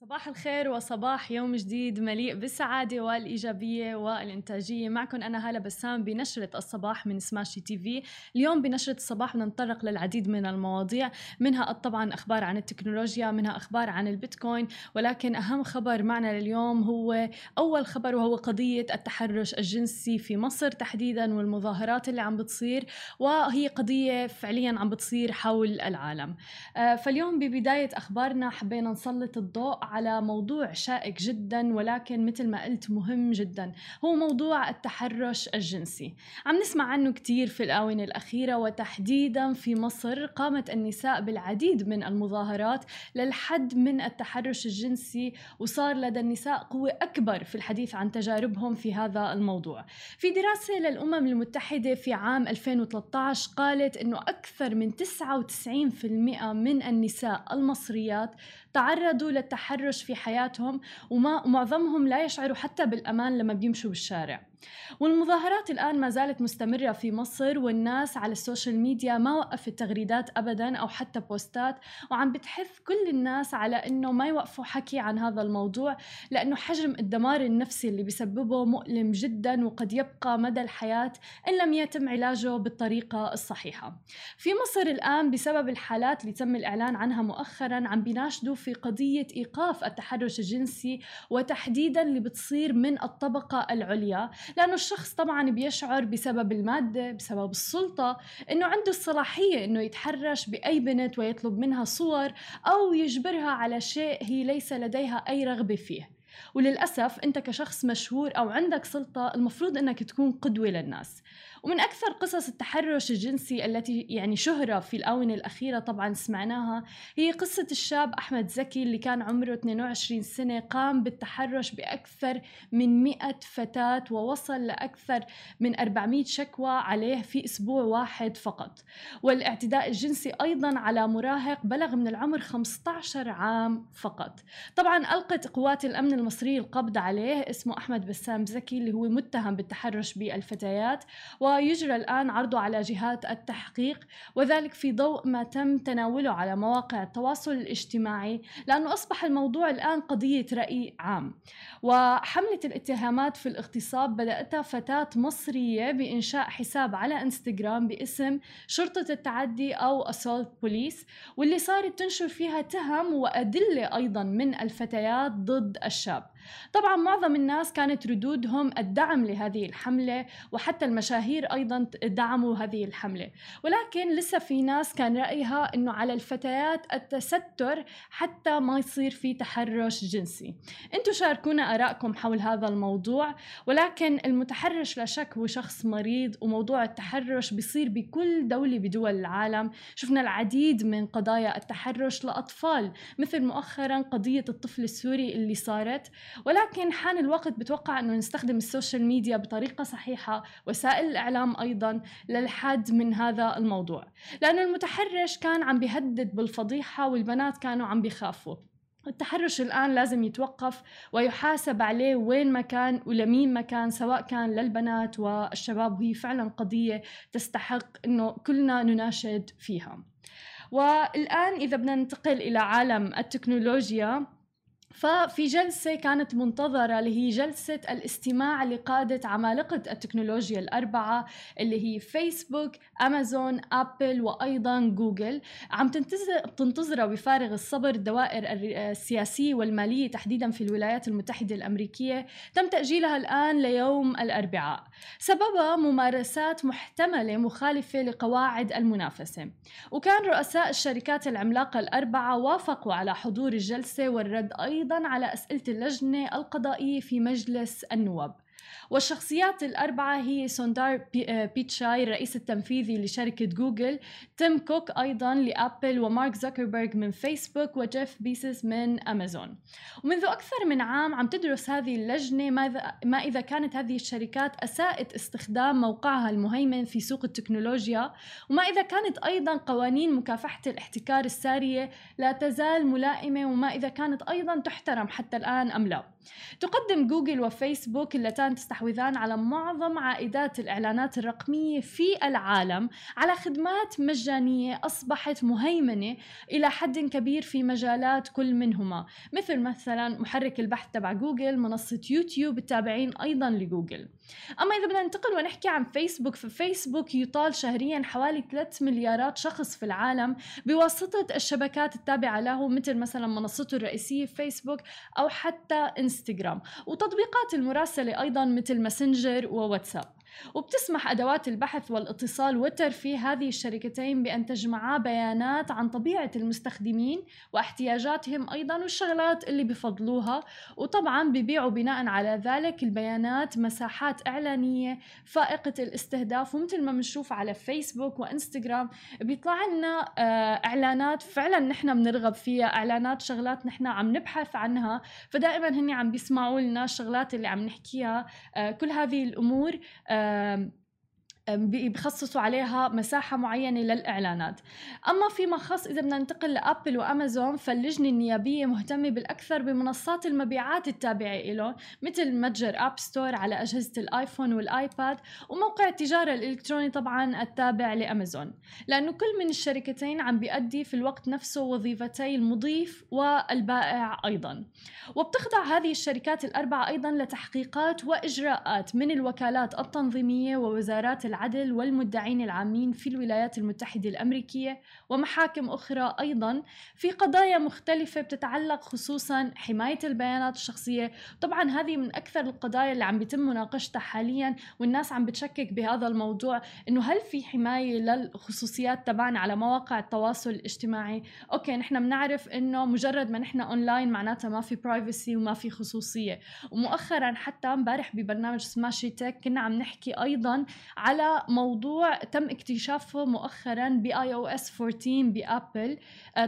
صباح الخير وصباح يوم جديد مليء بالسعادة والإيجابية والإنتاجية. معكم أنا هالة بسام بنشرة الصباح من سماشي تي في. اليوم بنشرة الصباح ننطلق للعديد من المواضيع منها طبعا أخبار عن التكنولوجيا منها أخبار عن البيتكوين ولكن أهم خبر معنا لليوم هو أول خبر وهو قضية التحرش الجنسي في مصر تحديدا والمظاهرات اللي عم بتصير وهي قضية فعليا عم بتصير حول العالم. آه، فاليوم ببداية أخبارنا حبينا نسلط الضوء على موضوع شائك جدا ولكن مثل ما قلت مهم جدا. هو موضوع التحرش الجنسي. عم نسمع عنه كثير في الآونة الأخيرة وتحديدا في مصر قامت النساء بالعديد من المظاهرات للحد من التحرش الجنسي وصار لدى النساء قوة أكبر في الحديث عن تجاربهم في هذا الموضوع. في دراسة للأمم المتحدة في عام 2013 قالت أنه أكثر من 99% من النساء المصريات تعرضوا للتحرش في حياتهم ومعظمهم لا يشعروا حتى بالأمان لما بيمشوا بالشارع. والمظاهرات الآن ما زالت مستمرة في مصر والناس على السوشيال ميديا ما وقفت تغريدات أبدا أو حتى بوستات وعم بتحث كل الناس على أنه ما يوقفوا حكي عن هذا الموضوع لأنه حجم الدمار النفسي اللي بيسببه مؤلم جدا وقد يبقى مدى الحياة إن لم يتم علاجه بالطريقة الصحيحة. في مصر الآن بسبب الحالات اللي تم الإعلان عنها مؤخرا عم بيناشدوا في قضية إيقاف التحرش الجنسي وتحديدا اللي بتصير من الطبقة العليا. لأنه الشخص طبعا بيشعر بسبب المادة بسبب السلطة أنه عنده الصلاحية أنه يتحرش بأي بنت ويطلب منها صور أو يجبرها على شيء هي ليس لديها أي رغبة فيه. وللأسف أنت كشخص مشهور أو عندك سلطة المفروض أنك تكون قدوة للناس. ومن أكثر قصص التحرش الجنسي التي يعني شهرة في الآونة الأخيرة طبعا سمعناها هي قصة الشاب أحمد زكي اللي كان عمره 22 سنة قام بالتحرش بأكثر من 100 فتاة ووصل لأكثر من 400 شكوى عليه في أسبوع واحد فقط. والاعتداء الجنسي أيضا على مراهق بلغ من العمر 15 عام فقط. طبعا ألقت قوات الأمن المصري القبض عليه اسمه أحمد بسام زكي اللي هو متهم بالتحرش بالفتيات ويجرى الآن عرضه على جهات التحقيق وذلك في ضوء ما تم تناوله على مواقع التواصل الاجتماعي لأنه أصبح الموضوع الآن قضية رأي عام. وحملة الاتهامات في الاغتصاب بدأتها فتاة مصرية بإنشاء حساب على إنستغرام باسم شرطة التعدي أو أسولت بوليس واللي صارت تنشر فيها تهم وأدلة أيضا من الفتيات ضد الشاب. طبعا معظم الناس كانت ردودهم الدعم لهذه الحملة وحتى المشاهير أيضا دعموا هذه الحملة. ولكن لسه في ناس كان رأيها أنه على الفتيات التستر حتى ما يصير في تحرش جنسي. أنتم شاركونا آرائكم حول هذا الموضوع ولكن المتحرش لا شك هو شخص مريض وموضوع التحرش بيصير بكل دولة بدول العالم. شفنا العديد من قضايا التحرش لأطفال مثل مؤخرا قضية الطفل السوري اللي صارت. ولكن حان الوقت بتوقع أنه نستخدم السوشيال ميديا بطريقة صحيحة وسائل الإعلام أيضا للحد من هذا الموضوع. لأنه المتحرش كان عم بيهدد بالفضيحة والبنات كانوا عم بيخافوا. التحرش الآن لازم يتوقف ويحاسب عليه وين ما كان ولمين ما كان سواء كان للبنات والشباب وهي فعلا قضية تستحق أنه كلنا نناشد فيها. والآن إذا بدنا ننتقل إلى عالم التكنولوجيا ففي جلسة كانت منتظرة اللي هي جلسة الاستماع لقادة عمالقة التكنولوجيا الأربعة اللي هي فيسبوك، أمازون، أبل وأيضا جوجل عم تنتظر بفارغ الصبر الدوائر السياسية والمالية تحديدا في الولايات المتحدة الأمريكية تم تأجيلها الآن ليوم الأربعاء. سببها ممارسات محتملة مخالفة لقواعد المنافسة. وكان رؤساء الشركات العملاقة الأربعة وافقوا على حضور الجلسة والرد أيضا أيضا على أسئلة اللجنة القضائية في مجلس النواب. والشخصيات الأربعة هي سوندار آه، بيتشاي الرئيس التنفيذي لشركة جوجل تيم كوك أيضا لأبل ومارك زوكربيرج من فيسبوك وجيف بيزوس من أمازون. ومنذ أكثر من عام عم تدرس هذه اللجنة ما إذا كانت هذه الشركات أساءت استخدام موقعها المهيمن في سوق التكنولوجيا وما إذا كانت أيضا قوانين مكافحة الاحتكار السارية لا تزال ملائمة وما إذا كانت أيضا تحترم حتى الآن أم لا. تقدم جوجل وفيسبوك اللتان الشركتان تستحوذان على معظم عائدات الإعلانات الرقمية في العالم على خدمات مجانية أصبحت مهيمنة إلى حد كبير في مجالات كل منهما. مثل مثلا محرك البحث تبع جوجل منصة يوتيوب التابعين أيضا لجوجل. أما إذا بدنا ننتقل ونحكي عن فيسبوك ففيسبوك يطال شهريا حوالي 3 مليارات شخص في العالم بواسطة الشبكات التابعة له مثل مثلا منصته الرئيسية فيسبوك أو حتى إنستغرام. وتطبيقات المراسلة أيضا مثل ماسنجر وواتساب. وبتسمح أدوات البحث والاتصال والترفيه هذه الشركتين بأن تجمعا بيانات عن طبيعة المستخدمين واحتياجاتهم أيضا والشغلات اللي بفضلوها. وطبعا ببيعوا بناء على ذلك البيانات مساحات إعلانية فائقة الاستهداف ومثل ما بنشوف على فيسبوك وإنستغرام بيطلع لنا آه، إعلانات فعلا نحن بنرغب فيها إعلانات شغلات نحن عم نبحث عنها. فدائما هني عم بيسمعوا لنا الشغلات اللي عم نحكيها آه، كل هذه الأمور آه، بيخصصوا عليها مساحة معينة للإعلانات. أما فيما خص إذا بدنا ننتقل لأبل وأمازون فاللجنة النيابية مهتمة بالأكثر بمنصات المبيعات التابعة لهم مثل متجر App Store على أجهزة الآيفون والآيباد وموقع التجارة الإلكتروني طبعا التابع لأمازون. لأنه كل من الشركتين عم بيأدي في الوقت نفسه وظيفتي المضيف والبائع أيضا. وبتخضع هذه الشركات الأربعة أيضا لتحقيقات وإجراءات من الوكالات التنظيمية ووزارات العدل والمدعين العامين في الولايات المتحدة الأمريكية ومحاكم أخرى أيضا في قضايا مختلفة بتتعلق خصوصا حماية البيانات الشخصية. طبعا هذه من أكثر القضايا اللي عم بيتم مناقشتها حاليا والناس عم بتشكك بهذا الموضوع إنه هل في حماية للخصوصيات تبعنا على مواقع التواصل الاجتماعي؟ okay نحن بنعرف إنه مجرد ما نحن أونلاين معناتها ما في privacy وما في خصوصية. ومؤخرا حتى امبارح ببرنامج سماشي tech كنا عم نحكي أيضا على موضوع تم اكتشافه مؤخرا بالـ iOS 14 بابل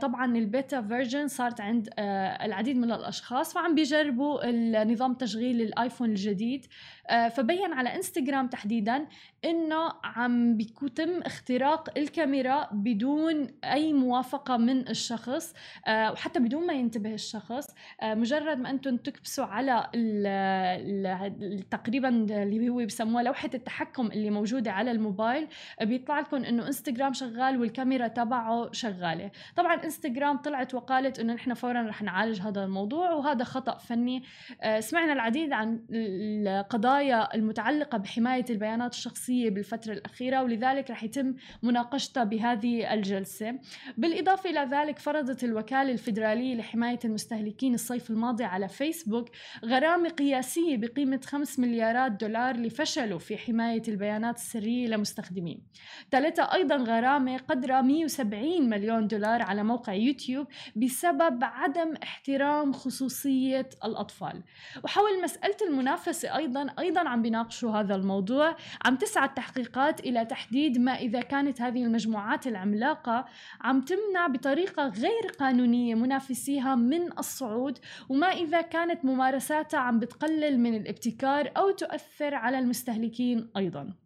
طبعا ال beta version صارت عند آه، العديد من الأشخاص فعم بيجربوا النظام تشغيل الآيفون الجديد. آه، فبين على إنستغرام تحديدا إنه عم بيتم اختراق الكاميرا بدون أي موافقة من الشخص آه، وحتى بدون ما ينتبه الشخص. مجرد ما أنتم تكبسوا على تقريبا اللي هو بسموها لوحة التحكم اللي موجودة على الموبايل بيطلع لكم إنه انستغرام شغال والكاميرا تبعه شغالة. طبعا انستغرام طلعت وقالت إنه نحن فورا رح نعالج هذا الموضوع وهذا خطأ فني. سمعنا العديد عن القضايا المتعلقة بحماية البيانات الشخصية بالفترة الأخيرة ولذلك رح يتم مناقشتها بهذه الجلسة. بالإضافة إلى ذلك فرضت الوكالة الفيدرالية لحماية المستهلكين الصيف الماضي على فيسبوك غرامة قياسية بقيمة 5 مليارات دولار لفشله في حماية البيانات السرية لمستخدمين. تلتها أيضا غرامة قدرها 170 مليون دولار على موقع يوتيوب بسبب عدم احترام خصوصية الأطفال. وحول مسألة المنافسة أيضا أيضا عم بيناقشوا هذا الموضوع. عم تسعى التحقيقات إلى تحديد ما إذا كانت هذه المجموعات العملاقة. عم تمنع بطريقة غير قانونية منافسيها من الصعود. وما إذا كانت ممارساتها عم بتقلل من الابتكار أو تؤثر على المستهلكين أيضاً.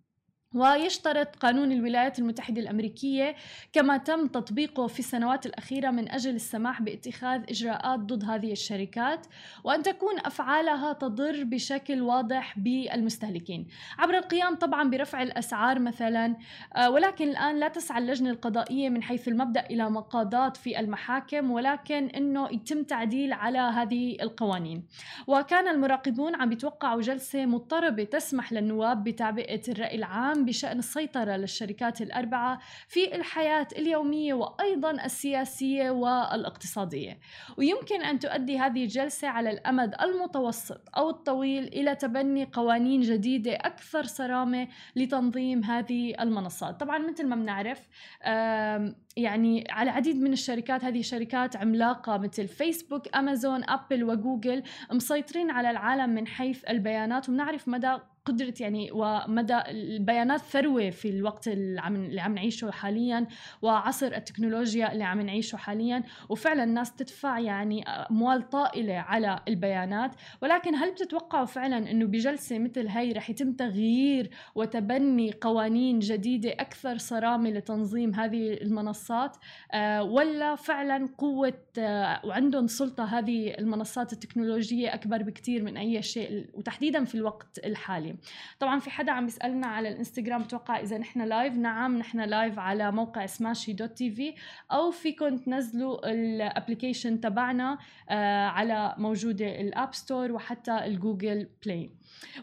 ويشترط قانون الولايات المتحدة الأمريكية كما تم تطبيقه في السنوات الأخيرة من أجل السماح باتخاذ إجراءات ضد هذه الشركات وأن تكون أفعالها تضر بشكل واضح بالمستهلكين. عبر القيام طبعا برفع الأسعار مثلا آه، ولكن الآن لا تسعى اللجنة القضائية من حيث المبدأ إلى مقاضاة في المحاكم ولكن أنه يتم تعديل على هذه القوانين. وكان المراقبون عم يتوقعوا جلسة مضطربة تسمح للنواب بتعبئة الرأي العام بشأن السيطرة للشركات الأربعة في الحياة اليومية وأيضا السياسية والاقتصادية. ويمكن أن تؤدي هذه الجلسة على الأمد المتوسط أو الطويل إلى تبني قوانين جديدة أكثر صرامة لتنظيم هذه المنصات. طبعا مثل ما بنعرف يعني على عديد من الشركات هذه شركات عملاقة مثل فيسبوك أمازون أبل وجوجل مسيطرين على العالم من حيث البيانات. وبنعرف مدى قدرة يعني ومدى البيانات ثروه في الوقت اللي عم اللي عم نعيشه حاليا وعصر التكنولوجيا اللي عم نعيشه حاليا. وفعلا الناس تدفع يعني أموال طائلة على البيانات. ولكن هل بتتوقعوا فعلا إنه بجلسة مثل هي رح يتم تغيير وتبني قوانين جديدة أكثر صرامة لتنظيم هذه المنصات؟ آه ولا فعلا قوة آه وعندهم سلطة هذه المنصات التكنولوجية أكبر بكثير من أي شيء وتحديدا في الوقت الحالي؟ طبعا في حدا عم بيسالنا على الإنستغرام بتوقع إذا نحن live نعم نحن live على موقع سماشي dot TV أو فيكم تنزلوا ال application تبعنا آه على موجودة ال App Store وحتى ال Google Play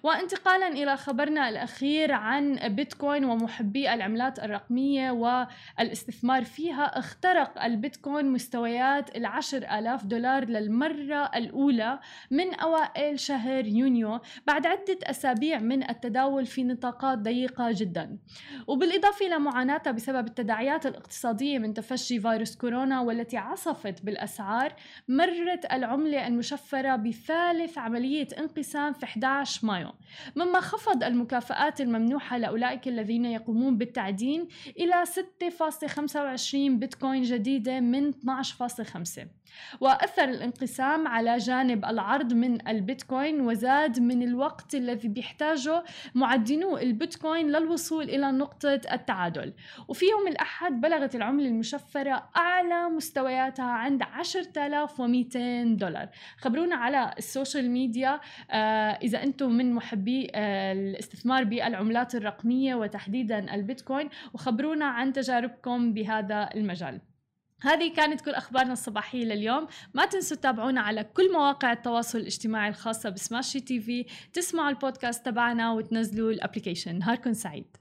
وانتقالا إلى خبرنا الأخير عن بيتكوين ومحبي العملات الرقمية والاستثمار فيها. اخترق البيتكوين مستويات العشر آلاف دولار للمرة الأولى من أوائل شهر يونيو بعد عدة أسابيع من التداول في نطاقات ضيقة جدا. وبالإضافة إلى معاناتها بسبب التداعيات الاقتصادية من تفشي فيروس كورونا والتي عصفت بالأسعار مرت العملة المشفرة بثالث عملية انقسام في 11 مايو. مما خفض المكافآت الممنوحة لأولئك الذين يقومون بالتعدين إلى 6.25 بيتكوين جديدة من 12.5 وأثر الانقسام على جانب العرض من البيتكوين وزاد من الوقت الذي بيحتاجه معدنو البيتكوين للوصول إلى نقطة التعادل. وفي يوم الأحد بلغت العملة المشفرة أعلى مستوياتها عند 10200 دولار. خبرونا على ال social media آه إذا أنتم من محبي آه الاستثمار بالعملات الرقمية وتحديدا البيتكوين وخبرونا عن تجاربكم بهذا المجال. هذه كانت كل أخبارنا الصباحية لليوم. ما تنسوا تتابعونا على كل مواقع التواصل الاجتماعي الخاصة بسماشي TV. تسمعوا البودكاست تبعنا وتنزلوا ال application نهاركم سعيد.